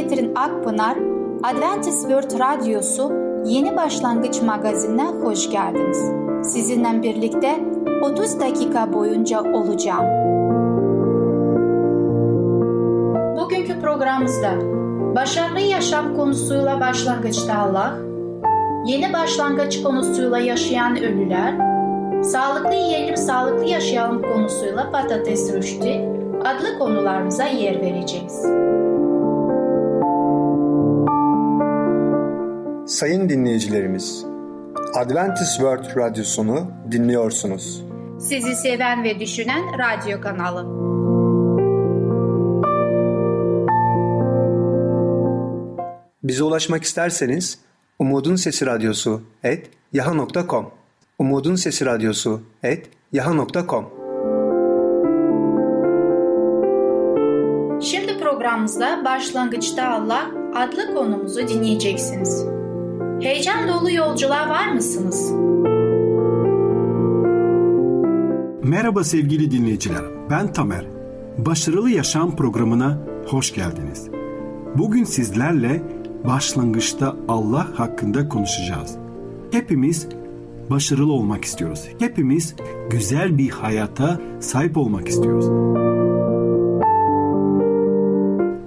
Ben Ketrin Akpınar, Adventist World Radyosu Yeni Başlangıç magazinine hoş geldiniz. Sizinle birlikte 30 dakika boyunca olacağım. Bugünkü programımızda başarılı yaşam konusuyla başlangıçta Allah, yeni başlangıç konusuyla yaşayan ölüler, sağlıklı yiyelim sağlıklı yaşayalım konusuyla patates rüştü adlı konularımıza yer vereceğiz. Sayın dinleyicilerimiz, Adventist World Radyosunu dinliyorsunuz. Sizi seven ve düşünen radyo kanalı. Bize ulaşmak isterseniz Umutun Sesi Radyosu et yaha.com Umutun Sesi Radyosu et yaha.com Şimdi programımızda Başlangıçta Allah adlı konumuzu dinleyeceksiniz. Heyecan dolu yolculuğa var mısınız? Merhaba sevgili dinleyiciler, ben Tamer. Başarılı Yaşam programına hoş geldiniz. Bugün sizlerle başlangıçta Allah hakkında konuşacağız. Hepimiz başarılı olmak istiyoruz. Hepimiz güzel bir hayata sahip olmak istiyoruz.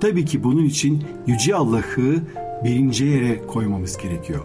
Tabii ki bunun için Yüce Allah'ı birinci yere koymamız gerekiyor.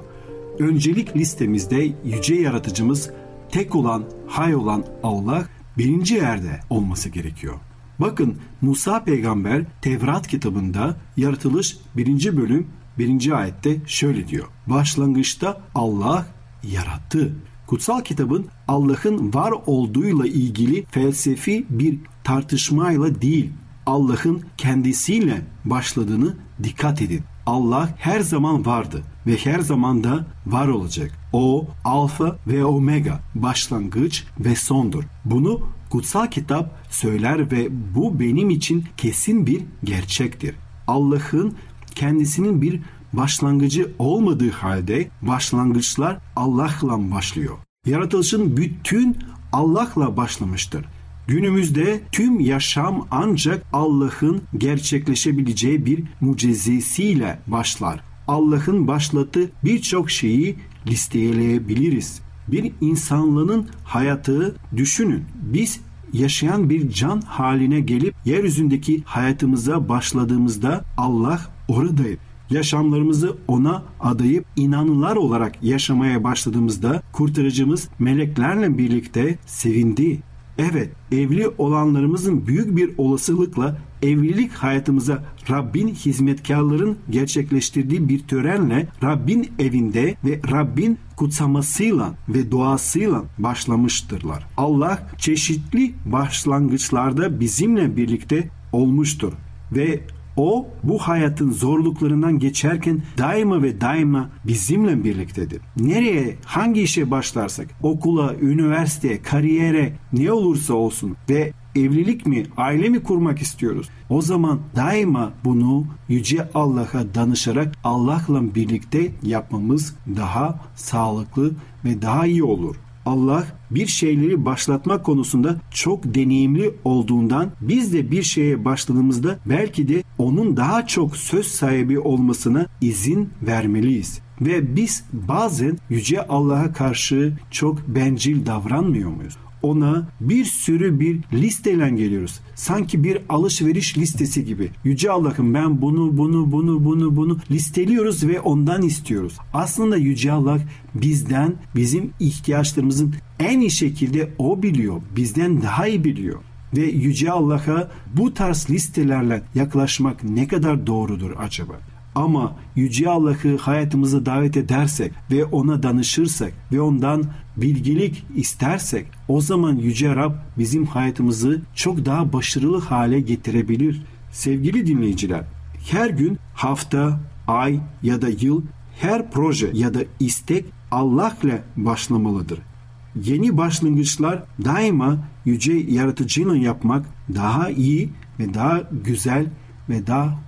Öncelik listemizde Yüce Yaratıcımız tek olan, hay olan Allah birinci yerde olması gerekiyor. Bakın Musa peygamber Tevrat kitabında yaratılış birinci bölüm birinci ayette şöyle diyor. Başlangıçta Allah yarattı. Kutsal kitabın Allah'ın var olduğuyla ilgili felsefi bir tartışmayla değil, Allah'ın kendisiyle başladığını dikkat edin. Allah her zaman vardı ve her zaman da var olacak. O alfa ve omega, başlangıç ve sondur. Bunu kutsal kitap söyler ve bu benim için kesin bir gerçektir. Allah'ın kendisinin bir başlangıcı olmadığı halde başlangıçlar Allah'la başlıyor. Yaratılışın bütün Allah'la başlamıştır. Günümüzde tüm yaşam ancak Allah'ın gerçekleşebileceği bir mucizesiyle başlar. Allah'ın başlattığı birçok şeyi listeleyebiliriz. Bir insanlığın hayatı düşünün. Biz yaşayan bir can haline gelip yeryüzündeki hayatımıza başladığımızda Allah oradaydı. Yaşamlarımızı ona adayıp inanılar olarak yaşamaya başladığımızda kurtarıcımız meleklerle birlikte sevindi. Evet, evli olanlarımızın büyük bir olasılıkla evlilik hayatımıza Rabbin hizmetkarların gerçekleştirdiği bir törenle Rabbin evinde ve Rabbin kutsamasıyla ve duasıyla başlamıştırlar. Allah çeşitli başlangıçlarda bizimle birlikte olmuştur ve o bu hayatın zorluklarından geçerken daima ve daima bizimle birliktedir. Nereye, hangi işe başlarsak, okula, üniversiteye, kariyere ne olursa olsun ve evlilik mi, aile mi kurmak istiyoruz? O zaman daima bunu Yüce Allah'a danışarak Allah'la birlikte yapmamız daha sağlıklı ve daha iyi olur. Allah bir şeyleri başlatma konusunda çok deneyimli olduğundan biz de bir şeye başladığımızda belki de onun daha çok söz sahibi olmasına izin vermeliyiz. Ve biz bazen Yüce Allah'a karşı çok bencil davranmıyor muyuz? Ona bir sürü bir listeyle geliyoruz. Sanki bir alışveriş listesi gibi. Yüce Allah'ım ben bunu bunu bunu bunu bunu listeliyoruz ve ondan istiyoruz. Aslında Yüce Allah bizden bizim ihtiyaçlarımızın en iyi şekilde o biliyor. Bizden daha iyi biliyor ve Yüce Allah'a bu tarz listelerle yaklaşmak ne kadar doğrudur acaba? Ama Yüce Allah'ı hayatımıza davet edersek ve ona danışırsak ve ondan bilgilik istersek o zaman Yüce Rab bizim hayatımızı çok daha başarılı hale getirebilir. Sevgili dinleyiciler, her gün, hafta, ay ya da yıl her proje ya da istek Allah'la başlamalıdır. Yeni başlangıçlar daima yüce yaratıcıyla yapmak daha iyi ve daha güzel ve daha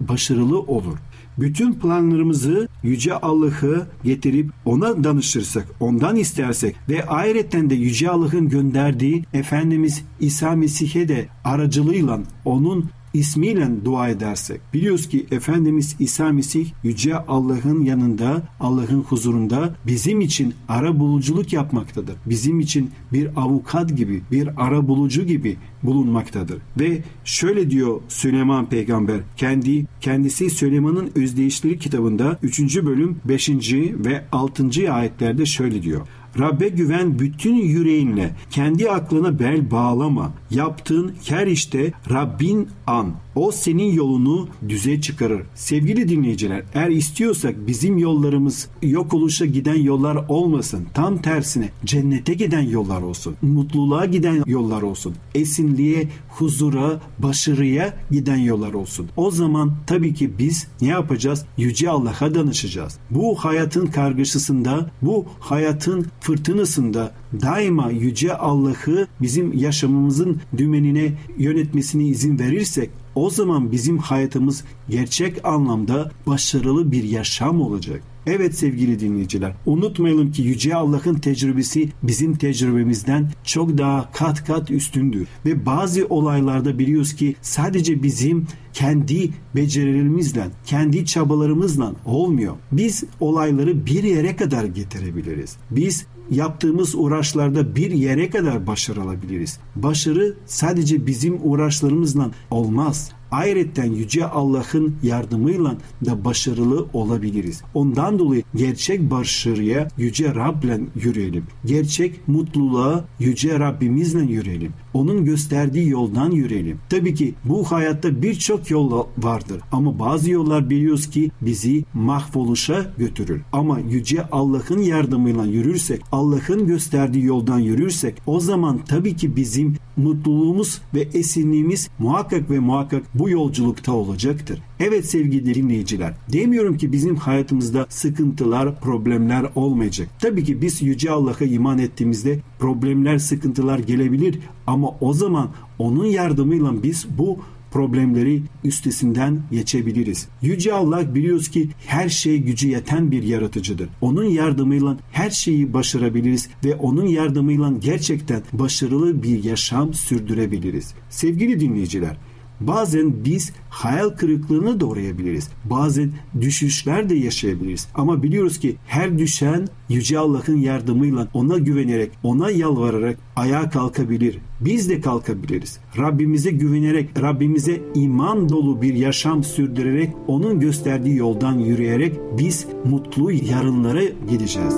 başarılı olur. Bütün planlarımızı Yüce Allah'ı getirip ona danışırsak, ondan istersek ve ayrıca de Yüce Allah'ın gönderdiği Efendimiz İsa Mesih'e de aracılığıyla onun ismiyle dua edersek biliyoruz ki Efendimiz İsa Mesih Yüce Allah'ın yanında Allah'ın huzurunda bizim için ara buluculuk yapmaktadır. Bizim için bir avukat gibi bir ara bulucu gibi bulunmaktadır. Ve şöyle diyor Süleyman peygamber kendi kendisi Süleyman'ın özdeyişleri kitabında 3. bölüm 5. ve 6. ayetlerde şöyle diyor. Rabbe güven bütün yüreğinle. Kendi aklına bel bağlama. Yaptığın her işte Rabbin an. O senin yolunu düze çıkarır. Sevgili dinleyiciler, eğer istiyorsak bizim yollarımız yok oluşa giden yollar olmasın. Tam tersine cennete giden yollar olsun. Mutluluğa giden yollar olsun. Esinliğe, huzura, başarıya giden yollar olsun. O zaman tabii ki biz ne yapacağız? Yüce Allah'a danışacağız. Bu hayatın kargaşasında, bu hayatın fırtınasında daima Yüce Allah'ı bizim yaşamımızın dümenine yönetmesine izin verirsek o zaman bizim hayatımız gerçek anlamda başarılı bir yaşam olacak. Evet sevgili dinleyiciler, unutmayalım ki Yüce Allah'ın tecrübesi bizim tecrübemizden çok daha kat kat üstündür. Ve bazı olaylarda biliyoruz ki sadece bizim kendi becerilerimizle, kendi çabalarımızla olmuyor. Biz olayları bir yere kadar getirebiliriz. Biz yaptığımız uğraşlarda bir yere kadar başarı alabiliriz. Başarı sadece bizim uğraşlarımızla olmaz. Ayrıca Yüce Allah'ın yardımıyla da başarılı olabiliriz. Ondan dolayı gerçek başarıya Yüce Rab'le yürüyelim. Gerçek mutluluğa Yüce Rabbimizle yürüyelim. Onun gösterdiği yoldan yürüyelim. Tabii ki bu hayatta birçok yol vardır ama bazı yollar biliyoruz ki bizi mahvoluşa götürür. Ama Yüce Allah'ın yardımıyla yürürsek, Allah'ın gösterdiği yoldan yürürsek o zaman tabii ki bizim mutluluğumuz ve esinliğimiz muhakkak ve muhakkak bu yolculukta olacaktır. Evet sevgili dinleyiciler, demiyorum ki bizim hayatımızda sıkıntılar, problemler olmayacak. Tabii ki biz Yüce Allah'a iman ettiğimizde problemler, sıkıntılar gelebilir ama o zaman onun yardımıyla biz bu problemleri üstesinden geçebiliriz. Yüce Allah biliyoruz ki her şey gücü yeten bir yaratıcıdır. Onun yardımıyla her şeyi başarabiliriz ve onun yardımıyla gerçekten başarılı bir yaşam sürdürebiliriz. Sevgili dinleyiciler, Bazen biz hayal kırıklığını doğrayabiliriz. Bazen düşüşler de yaşayabiliriz. Ama biliyoruz ki her düşen Yüce Allah'ın yardımıyla ona güvenerek, ona yalvararak ayağa kalkabilir. Biz de kalkabiliriz. Rabbimize güvenerek, Rabbimize iman dolu bir yaşam sürdürerek, onun gösterdiği yoldan yürüyerek biz mutlu yarınlara gideceğiz.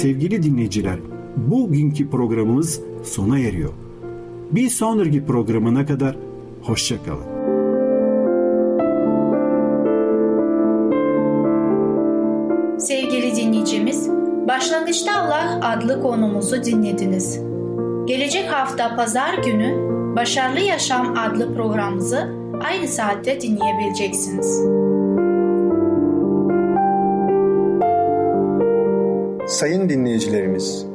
Sevgili dinleyiciler, bugünkü programımız sona eriyor. Bir sonraki programına kadar hoşçakalın. Sevgili dinleyicimiz, Başlangıçta Allah adlı konumuzu dinlediniz. Gelecek hafta pazar günü Başarılı Yaşam adlı programımızı aynı saatte dinleyebileceksiniz. Sayın dinleyicilerimiz,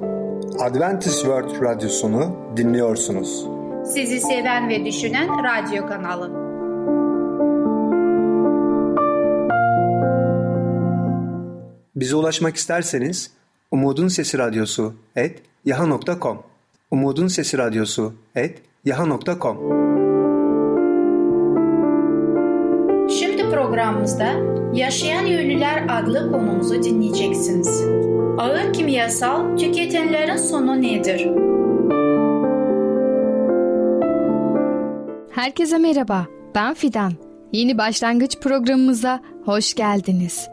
Adventist World Radyosunu dinliyorsunuz. Sizi seven ve düşünen radyo kanalı. Bize ulaşmak isterseniz Umutun Sesi Radyosu et yaha.com Umutun Sesi Radyosu et yaha.com Şimdi programımızda Yaşayan Ünlüler adlı konumuzu dinleyeceksiniz. Ağır kimyasal tüketenlerin sonu nedir? Herkese merhaba, ben Fidan. Yeni başlangıç programımıza hoş geldiniz.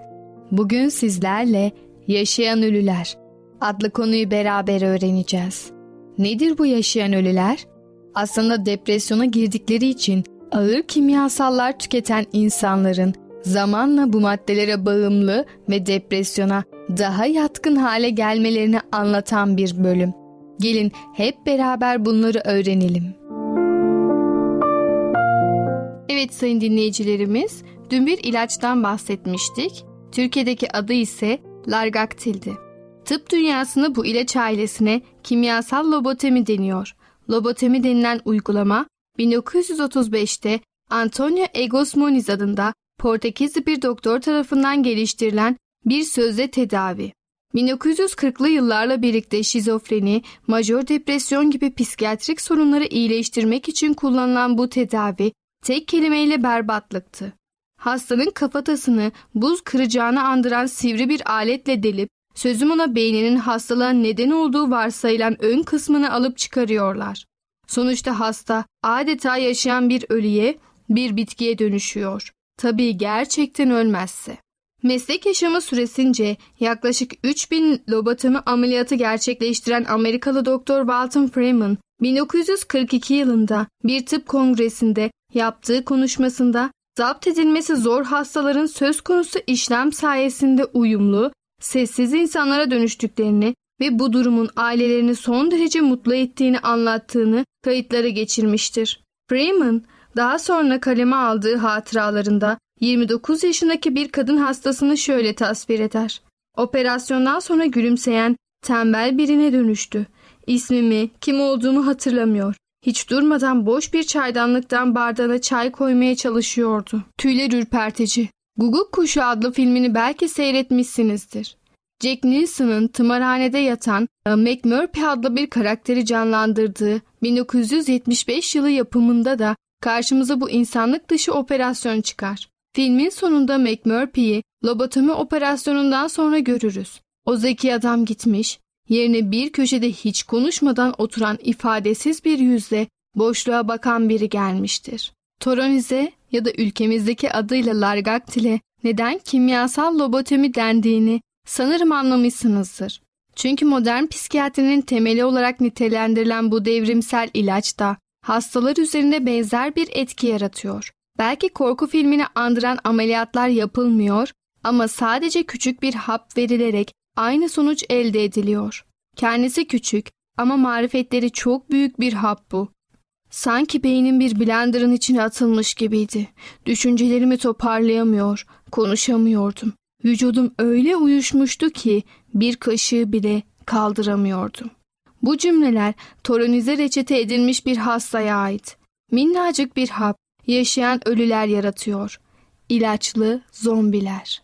Bugün sizlerle Yaşayan Ölüler adlı konuyu beraber öğreneceğiz. Nedir bu yaşayan ölüler? Aslında depresyona girdikleri için ağır kimyasallar tüketen insanların zamanla bu maddelere bağımlı ve depresyona daha yatkın hale gelmelerini anlatan bir bölüm. Gelin hep beraber bunları öğrenelim. Evet sayın dinleyicilerimiz, dün bir ilaçtan bahsetmiştik. Türkiye'deki adı ise Largaktil'di. Tıp dünyasında bu ilaç ailesine kimyasal lobotemi deniyor. Lobotemi denilen uygulama 1935'te Antonio Egos Moniz adında Portekizli bir doktor tarafından geliştirilen bir sözde tedavi. 1940'lı yıllarla birlikte şizofreni, majör depresyon gibi psikiyatrik sorunları iyileştirmek için kullanılan bu tedavi tek kelimeyle berbatlıktı. Hastanın kafatasını buz kıracağını andıran sivri bir aletle delip sözüm ona beyninin hastalığa neden olduğu varsayılan ön kısmını alıp çıkarıyorlar. Sonuçta hasta adeta yaşayan bir ölüye, bir bitkiye dönüşüyor. Tabii gerçekten ölmezse. Meslek yaşamı süresince yaklaşık 3000 lobotomi ameliyatı gerçekleştiren Amerikalı doktor Walton Freeman 1942 yılında bir tıp kongresinde yaptığı konuşmasında zapt edilmesi zor hastaların söz konusu işlem sayesinde uyumlu, sessiz insanlara dönüştüklerini ve bu durumun ailelerini son derece mutlu ettiğini anlattığını kayıtlara geçirmiştir. Freeman daha sonra kaleme aldığı hatıralarında 29 yaşındaki bir kadın hastasını şöyle tasvir eder. Operasyondan sonra gülümseyen, tembel birine dönüştü. İsmimi, kim olduğumu hatırlamıyor. Hiç durmadan boş bir çaydanlıktan bardağına çay koymaya çalışıyordu. Tüyler ürpertici. Guguk Kuşu adlı filmini belki seyretmişsinizdir. Jack Nilsson'ın tımarhanede yatan e, McMurphy adlı bir karakteri canlandırdığı 1975 yılı yapımında da karşımıza bu insanlık dışı operasyon çıkar. Filmin sonunda McMurphy'yi lobotomi operasyonundan sonra görürüz. O zeki adam gitmiş, yerine bir köşede hiç konuşmadan oturan ifadesiz bir yüzle boşluğa bakan biri gelmiştir. Toronize ya da ülkemizdeki adıyla Largaktil'e neden kimyasal lobotomi dendiğini sanırım anlamışsınızdır. Çünkü modern psikiyatrinin temeli olarak nitelendirilen bu devrimsel ilaç da hastalar üzerinde benzer bir etki yaratıyor. Belki korku filmini andıran ameliyatlar yapılmıyor ama sadece küçük bir hap verilerek aynı sonuç elde ediliyor. Kendisi küçük ama marifetleri çok büyük bir hap bu. Sanki beynim bir blenderın içine atılmış gibiydi. Düşüncelerimi toparlayamıyor, konuşamıyordum. Vücudum öyle uyuşmuştu ki bir kaşığı bile kaldıramıyordum. Bu cümleler toronize reçete edilmiş bir hastaya ait. Minnacık bir hap, yaşayan ölüler yaratıyor. İlaçlı zombiler.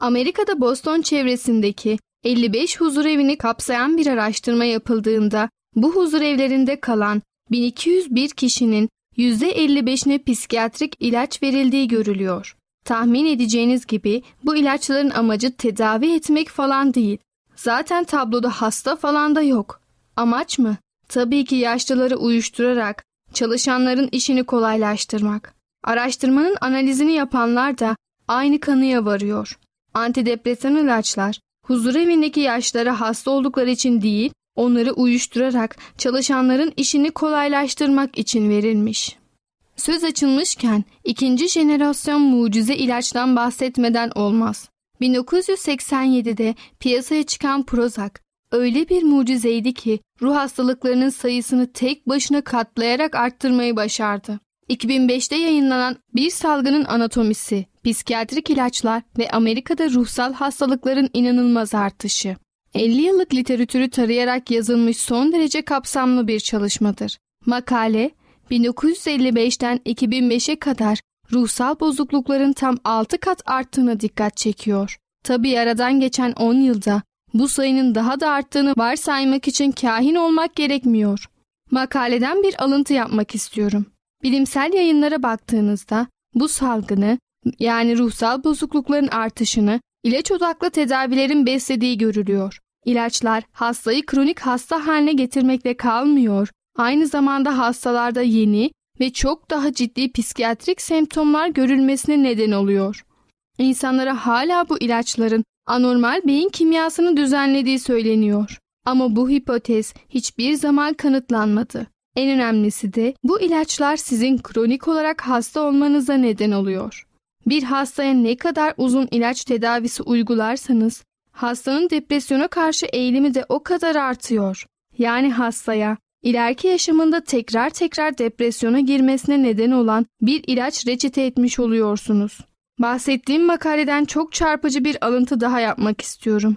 Amerika'da Boston çevresindeki 55 huzur evini kapsayan bir araştırma yapıldığında bu huzur evlerinde kalan 1201 kişinin %55'ine psikiyatrik ilaç verildiği görülüyor. Tahmin edeceğiniz gibi bu ilaçların amacı tedavi etmek falan değil. Zaten tabloda hasta falan da yok. Amaç mı? Tabii ki yaşlıları uyuşturarak çalışanların işini kolaylaştırmak. Araştırmanın analizini yapanlar da aynı kanıya varıyor. Antidepresan ilaçlar huzurevindeki yaşlara hasta oldukları için değil, onları uyuşturarak çalışanların işini kolaylaştırmak için verilmiş. Söz açılmışken ikinci jenerasyon mucize ilaçtan bahsetmeden olmaz. 1987'de piyasaya çıkan Prozac öyle bir mucizeydi ki ruh hastalıklarının sayısını tek başına katlayarak arttırmayı başardı. 2005'te yayınlanan Bir Salgının Anatomisi, Psikiyatrik ilaçlar ve Amerika'da ruhsal hastalıkların inanılmaz artışı. 50 yıllık literatürü tarayarak yazılmış son derece kapsamlı bir çalışmadır. Makale, 1955'ten 2005'e kadar ruhsal bozuklukların tam 6 kat arttığına dikkat çekiyor. Tabi aradan geçen 10 yılda bu sayının daha da arttığını varsaymak için kahin olmak gerekmiyor. Makaleden bir alıntı yapmak istiyorum. Bilimsel yayınlara baktığınızda bu salgını yani ruhsal bozuklukların artışını ilaç odaklı tedavilerin beslediği görülüyor. İlaçlar hastayı kronik hasta haline getirmekle kalmıyor. Aynı zamanda hastalarda yeni ve çok daha ciddi psikiyatrik semptomlar görülmesine neden oluyor. İnsanlara hala bu ilaçların anormal beyin kimyasını düzenlediği söyleniyor. Ama bu hipotez hiçbir zaman kanıtlanmadı. En önemlisi de bu ilaçlar sizin kronik olarak hasta olmanıza neden oluyor. Bir hastaya ne kadar uzun ilaç tedavisi uygularsanız hastanın depresyona karşı eğilimi de o kadar artıyor. Yani hastaya ileriki yaşamında tekrar tekrar depresyona girmesine neden olan bir ilaç reçete etmiş oluyorsunuz. Bahsettiğim makaleden çok çarpıcı bir alıntı daha yapmak istiyorum.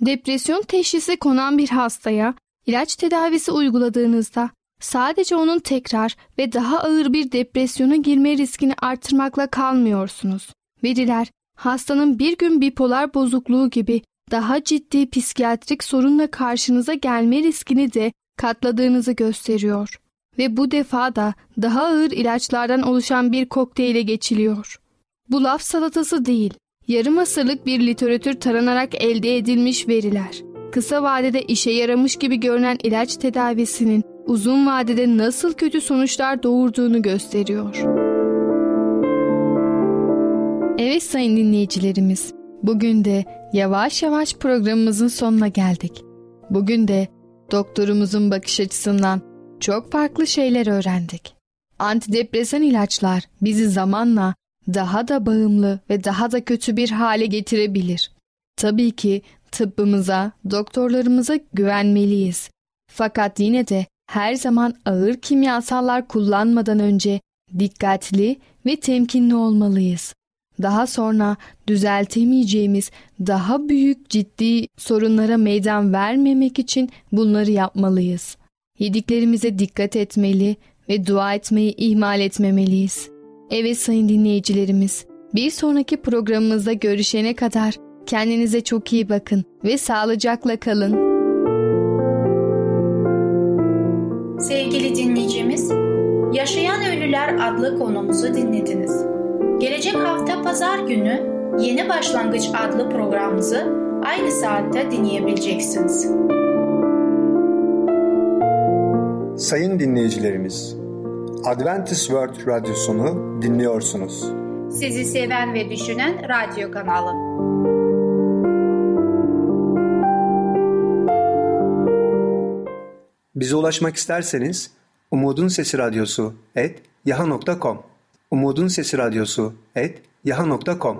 Depresyon teşhisi konan bir hastaya ilaç tedavisi uyguladığınızda sadece onun tekrar ve daha ağır bir depresyona girme riskini artırmakla kalmıyorsunuz. Veriler hastanın bir gün bipolar bozukluğu gibi daha ciddi psikiyatrik sorunla karşınıza gelme riskini de katladığınızı gösteriyor. Ve bu defa da daha ağır ilaçlardan oluşan bir kokteyle geçiliyor. Bu laf salatası değil, yarım asırlık bir literatür taranarak elde edilmiş veriler. Kısa vadede işe yaramış gibi görünen ilaç tedavisinin uzun vadede nasıl kötü sonuçlar doğurduğunu gösteriyor. Evet sayın dinleyicilerimiz, bugün de yavaş yavaş programımızın sonuna geldik. Bugün de doktorumuzun bakış açısından çok farklı şeyler öğrendik. Antidepresan ilaçlar bizi zamanla daha da bağımlı ve daha da kötü bir hale getirebilir. Tabii ki tıbbımıza, doktorlarımıza güvenmeliyiz. Fakat yine de her zaman ağır kimyasallar kullanmadan önce dikkatli ve temkinli olmalıyız. Daha sonra düzeltemeyeceğimiz daha büyük ciddi sorunlara meydan vermemek için bunları yapmalıyız. Yediklerimize dikkat etmeli ve dua etmeyi ihmal etmemeliyiz. Evet sayın dinleyicilerimiz, bir sonraki programımızda görüşene kadar kendinize çok iyi bakın ve sağlıcakla kalın. Sevgili dinleyicimiz, Yaşayan Ölüler adlı konumuzu dinlediniz. Gelecek hafta pazar günü Yeni Başlangıç adlı programımızı aynı saatte dinleyebileceksiniz. Sayın dinleyicilerimiz, Adventist World Radyosunu dinliyorsunuz. Sizi seven ve düşünen radyo kanalı. Bize ulaşmak isterseniz Umutun Sesi Radyosu et yaha.com Umutun Sesi Radyosu et yaha.com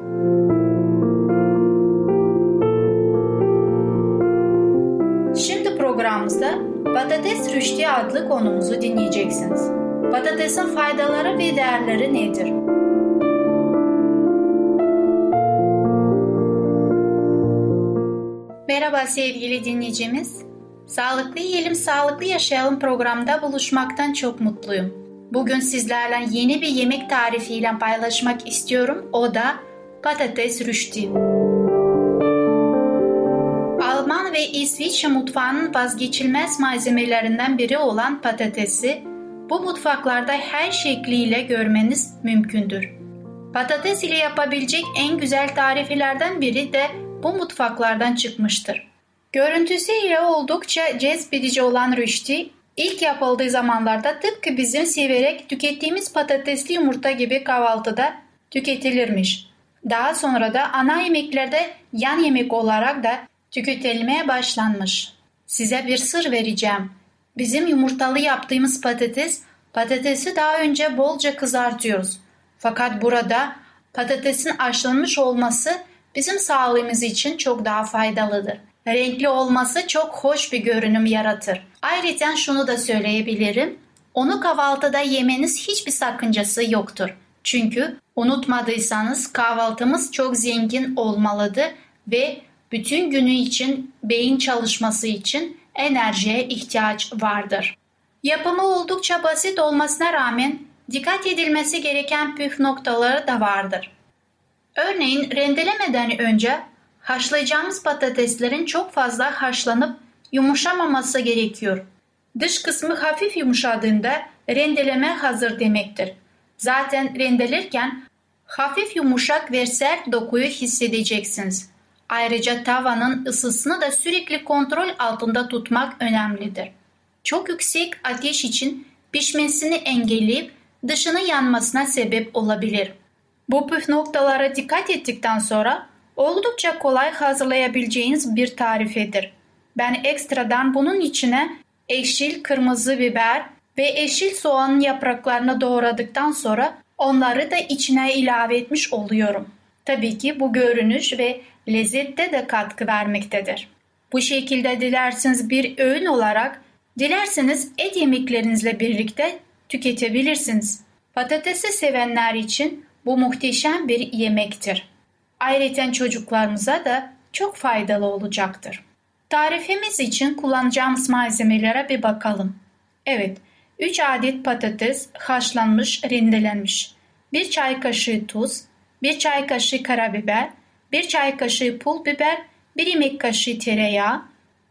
Şimdi programımızda Patates Rüştü adlı konumuzu dinleyeceksiniz. Patatesin faydaları ve değerleri nedir? Merhaba sevgili dinleyicimiz. Sağlıklı Yiyelim Sağlıklı Yaşayalım programda buluşmaktan çok mutluyum. Bugün sizlerle yeni bir yemek tarifiyle paylaşmak istiyorum. O da patates rüştü. Alman ve İsviçre mutfağının vazgeçilmez malzemelerinden biri olan patatesi bu mutfaklarda her şekliyle görmeniz mümkündür. Patates ile yapabilecek en güzel tariflerden biri de bu mutfaklardan çıkmıştır. Görüntüsüyle oldukça cezbedici olan rüşti, ilk yapıldığı zamanlarda tıpkı bizim severek tükettiğimiz patatesli yumurta gibi kahvaltıda tüketilirmiş. Daha sonra da ana yemeklerde yan yemek olarak da tüketilmeye başlanmış. Size bir sır vereceğim. Bizim yumurtalı yaptığımız patates, patatesi daha önce bolca kızartıyoruz. Fakat burada patatesin haşlanmış olması bizim sağlığımız için çok daha faydalıdır. Renkli olması çok hoş bir görünüm yaratır. Ayrıca şunu da söyleyebilirim. Onu kahvaltıda yemeniz hiçbir sakıncası yoktur. Çünkü unutmadıysanız kahvaltımız çok zengin olmalıdır ve bütün günü için beyin çalışması için enerjiye ihtiyaç vardır. Yapımı oldukça basit olmasına rağmen dikkat edilmesi gereken püf noktaları da vardır. Örneğin rendelemeden önce haşlayacağımız patateslerin çok fazla haşlanıp yumuşamaması gerekiyor. Dış kısmı hafif yumuşadığında rendeleme hazır demektir. Zaten rendelerken hafif yumuşak ve sert dokuyu hissedeceksiniz. Ayrıca tavanın ısısını da sürekli kontrol altında tutmak önemlidir. Çok yüksek ateş için pişmesini engelleyip dışını yanmasına sebep olabilir. Bu püf noktalara dikkat ettikten sonra oldukça kolay hazırlayabileceğiniz bir tarifedir. Ben ekstradan bunun içine eşil kırmızı biber ve eşil soğanın yapraklarını doğradıktan sonra onları da içine ilave etmiş oluyorum. Tabii ki bu görünüş ve lezzette de katkı vermektedir. Bu şekilde dilerseniz bir öğün olarak, dilerseniz et yemeklerinizle birlikte tüketebilirsiniz. Patatesi sevenler için bu muhteşem bir yemektir. Ayrıca çocuklarımıza da çok faydalı olacaktır. Tarifimiz için kullanacağımız malzemelere bir bakalım. Evet, 3 adet patates haşlanmış, rendelenmiş. 1 çay kaşığı tuz, 1 çay kaşığı karabiber, 1 çay kaşığı pul biber, 1 yemek kaşığı tereyağı,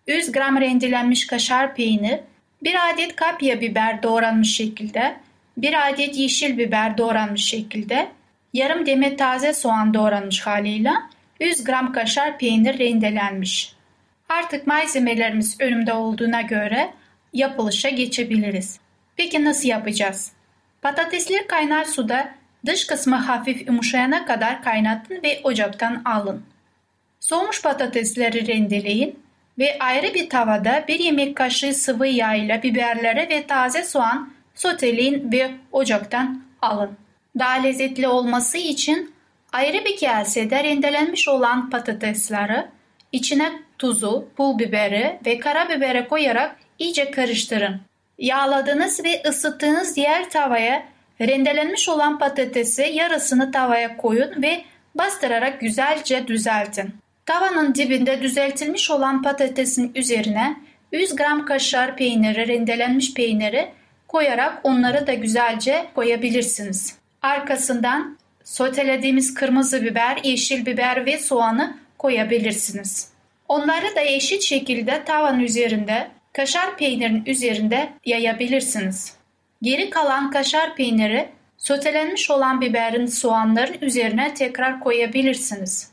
100 gram rendelenmiş kaşar peynir, 1 adet kapya biber doğranmış şekilde, 1 adet yeşil biber doğranmış şekilde, yarım demet taze soğan doğranmış haliyle 100 gram kaşar peynir rendelenmiş. Artık malzemelerimiz önümde olduğuna göre yapılışa geçebiliriz. Peki nasıl yapacağız? Patatesleri kaynar suda dış kısmı hafif yumuşayana kadar kaynatın ve ocaktan alın. Soğumuş patatesleri rendeleyin ve ayrı bir tavada bir yemek kaşığı sıvı yağ ile biberleri ve taze soğan soteleyin ve ocaktan alın. Daha lezzetli olması için ayrı bir kasede rendelenmiş olan patatesleri içine tuzu, pul biberi ve karabiberi koyarak iyice karıştırın. Yağladığınız ve ısıttığınız diğer tavaya rendelenmiş olan patatesi yarısını tavaya koyun ve bastırarak güzelce düzeltin. Tavanın dibinde düzeltilmiş olan patatesin üzerine 100 gram kaşar peyniri, rendelenmiş peyniri koyarak onları da güzelce koyabilirsiniz. Arkasından sotelediğimiz kırmızı biber, yeşil biber ve soğanı koyabilirsiniz. Onları da eşit şekilde tavan üzerinde kaşar peynirin üzerinde yayabilirsiniz. Geri kalan kaşar peyniri sotelenmiş olan biberin soğanların üzerine tekrar koyabilirsiniz.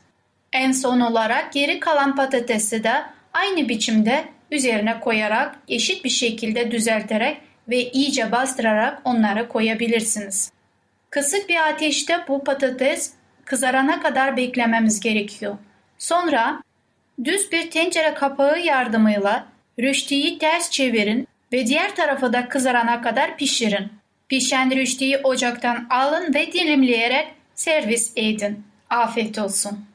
En son olarak geri kalan patatesi de aynı biçimde üzerine koyarak eşit bir şekilde düzelterek ve iyice bastırarak onları koyabilirsiniz. Kısık bir ateşte bu patates kızarana kadar beklememiz gerekiyor. Sonra düz bir tencere kapağı yardımıyla rüştiyi ters çevirin ve diğer tarafı da kızarana kadar pişirin. Pişen rüştiyi ocaktan alın ve dilimleyerek servis edin. Afiyet olsun.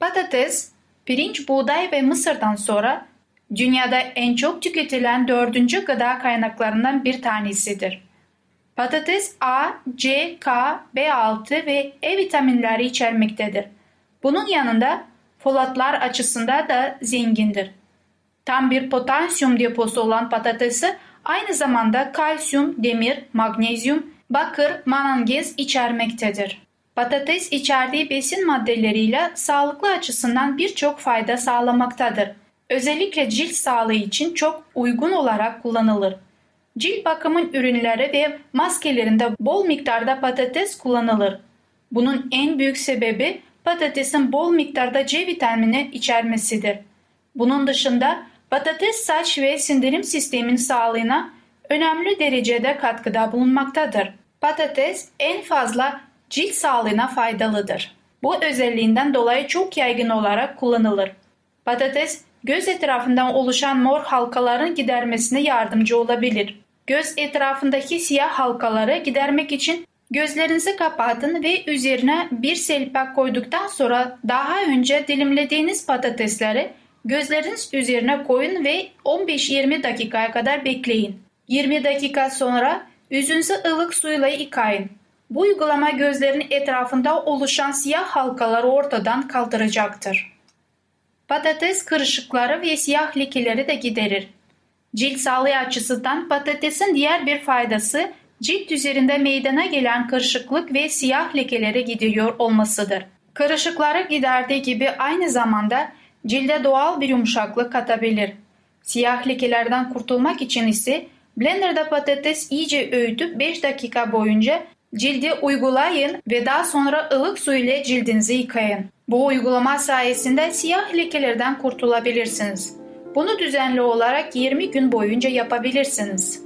Patates, pirinç, buğday ve mısırdan sonra dünyada en çok tüketilen dördüncü gıda kaynaklarından bir tanesidir. Patates A, C, K, B6 ve E vitaminleri içermektedir. Bunun yanında folatlar açısından da zengindir. Tam bir potasyum deposu olan patatesi aynı zamanda kalsiyum, demir, magnezyum, bakır, manganez içermektedir. Patates içerdiği besin maddeleriyle sağlıklı açısından birçok fayda sağlamaktadır. Özellikle cilt sağlığı için çok uygun olarak kullanılır. Cilt bakımın ürünleri ve maskelerinde bol miktarda patates kullanılır. Bunun en büyük sebebi patatesin bol miktarda C vitamini içermesidir. Bunun dışında patates saç ve sindirim sistemin sağlığına önemli derecede katkıda bulunmaktadır. Patates en fazla cilt sağlığına faydalıdır. Bu özelliğinden dolayı çok yaygın olarak kullanılır. Patates göz etrafından oluşan mor halkaların gidermesine yardımcı olabilir. Göz etrafındaki siyah halkaları gidermek için gözlerinizi kapatın ve üzerine bir selpak koyduktan sonra daha önce dilimlediğiniz patatesleri gözleriniz üzerine koyun ve 15-20 dakikaya kadar bekleyin. 20 dakika sonra yüzünüzü ılık suyla yıkayın. Bu uygulama gözlerin etrafında oluşan siyah halkaları ortadan kaldıracaktır. Patates kırışıkları ve siyah lekeleri de giderir. Cilt sağlığı açısından patatesin diğer bir faydası cilt üzerinde meydana gelen kırışıklık ve siyah lekeleri gidiyor olmasıdır. Kırışıkları giderdiği gibi aynı zamanda cilde doğal bir yumuşaklık katabilir. Siyah lekelerden kurtulmak için ise blenderda patates iyice öğütüp 5 dakika boyunca cildi uygulayın ve daha sonra ılık su ile cildinizi yıkayın. Bu uygulama sayesinde siyah lekelerden kurtulabilirsiniz. Bunu düzenli olarak 20 gün boyunca yapabilirsiniz.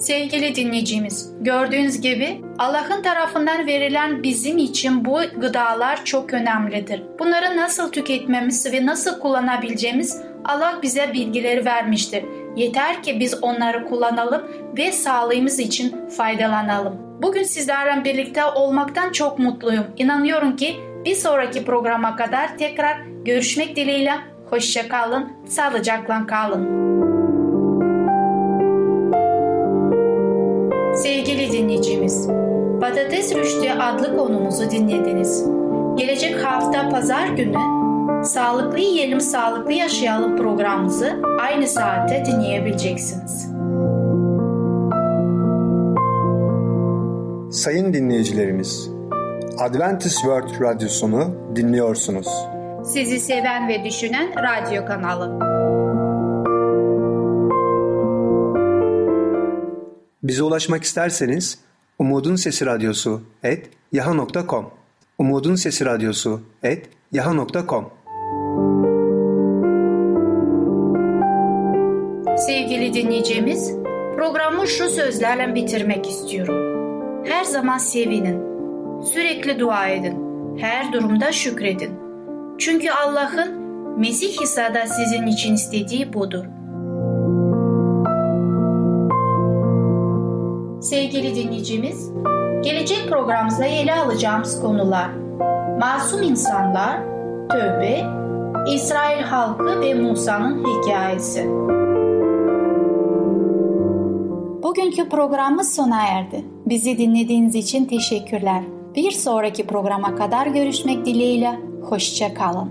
Sevgili dinleyicimiz, gördüğünüz gibi Allah'ın tarafından verilen bizim için bu gıdalar çok önemlidir. Bunları nasıl tüketmemiz ve nasıl kullanabileceğimiz Allah bize bilgileri vermiştir. Yeter ki biz onları kullanalım ve sağlığımız için faydalanalım. Bugün sizlerle birlikte olmaktan çok mutluyum. İnanıyorum ki Bir sonraki programa kadar tekrar görüşmek dileğiyle. Hoşça kalın, sağlıcakla kalın. Dinleyicimiz, Patates Rüştü adlı konumuzu dinlediniz. Gelecek hafta pazar günü Sağlıklı Yiyelim Sağlıklı Yaşayalım programımızı aynı saatte dinleyebileceksiniz. Sayın dinleyicilerimiz, Adventist World Radyosunu dinliyorsunuz. Sizi seven ve düşünen radyo kanalı. Bize ulaşmak isterseniz Umutun Sesi Radyosu et yaha.com Umutun Sesi Radyosu et yaha.com Sevgili dinleyicimiz, programı şu sözlerle bitirmek istiyorum. Her zaman sevinin, sürekli dua edin, her durumda şükredin. Çünkü Allah'ın Mesih İsa'da sizin için istediği budur. Sevgili dinleyicimiz, gelecek programımızda ele alacağımız konular Masum insanlar, tövbe, İsrail halkı ve Musa'nın hikayesi. Bugünkü programımız sona erdi. Bizi dinlediğiniz için teşekkürler. Bir sonraki programa kadar görüşmek dileğiyle. Hoşça kalın.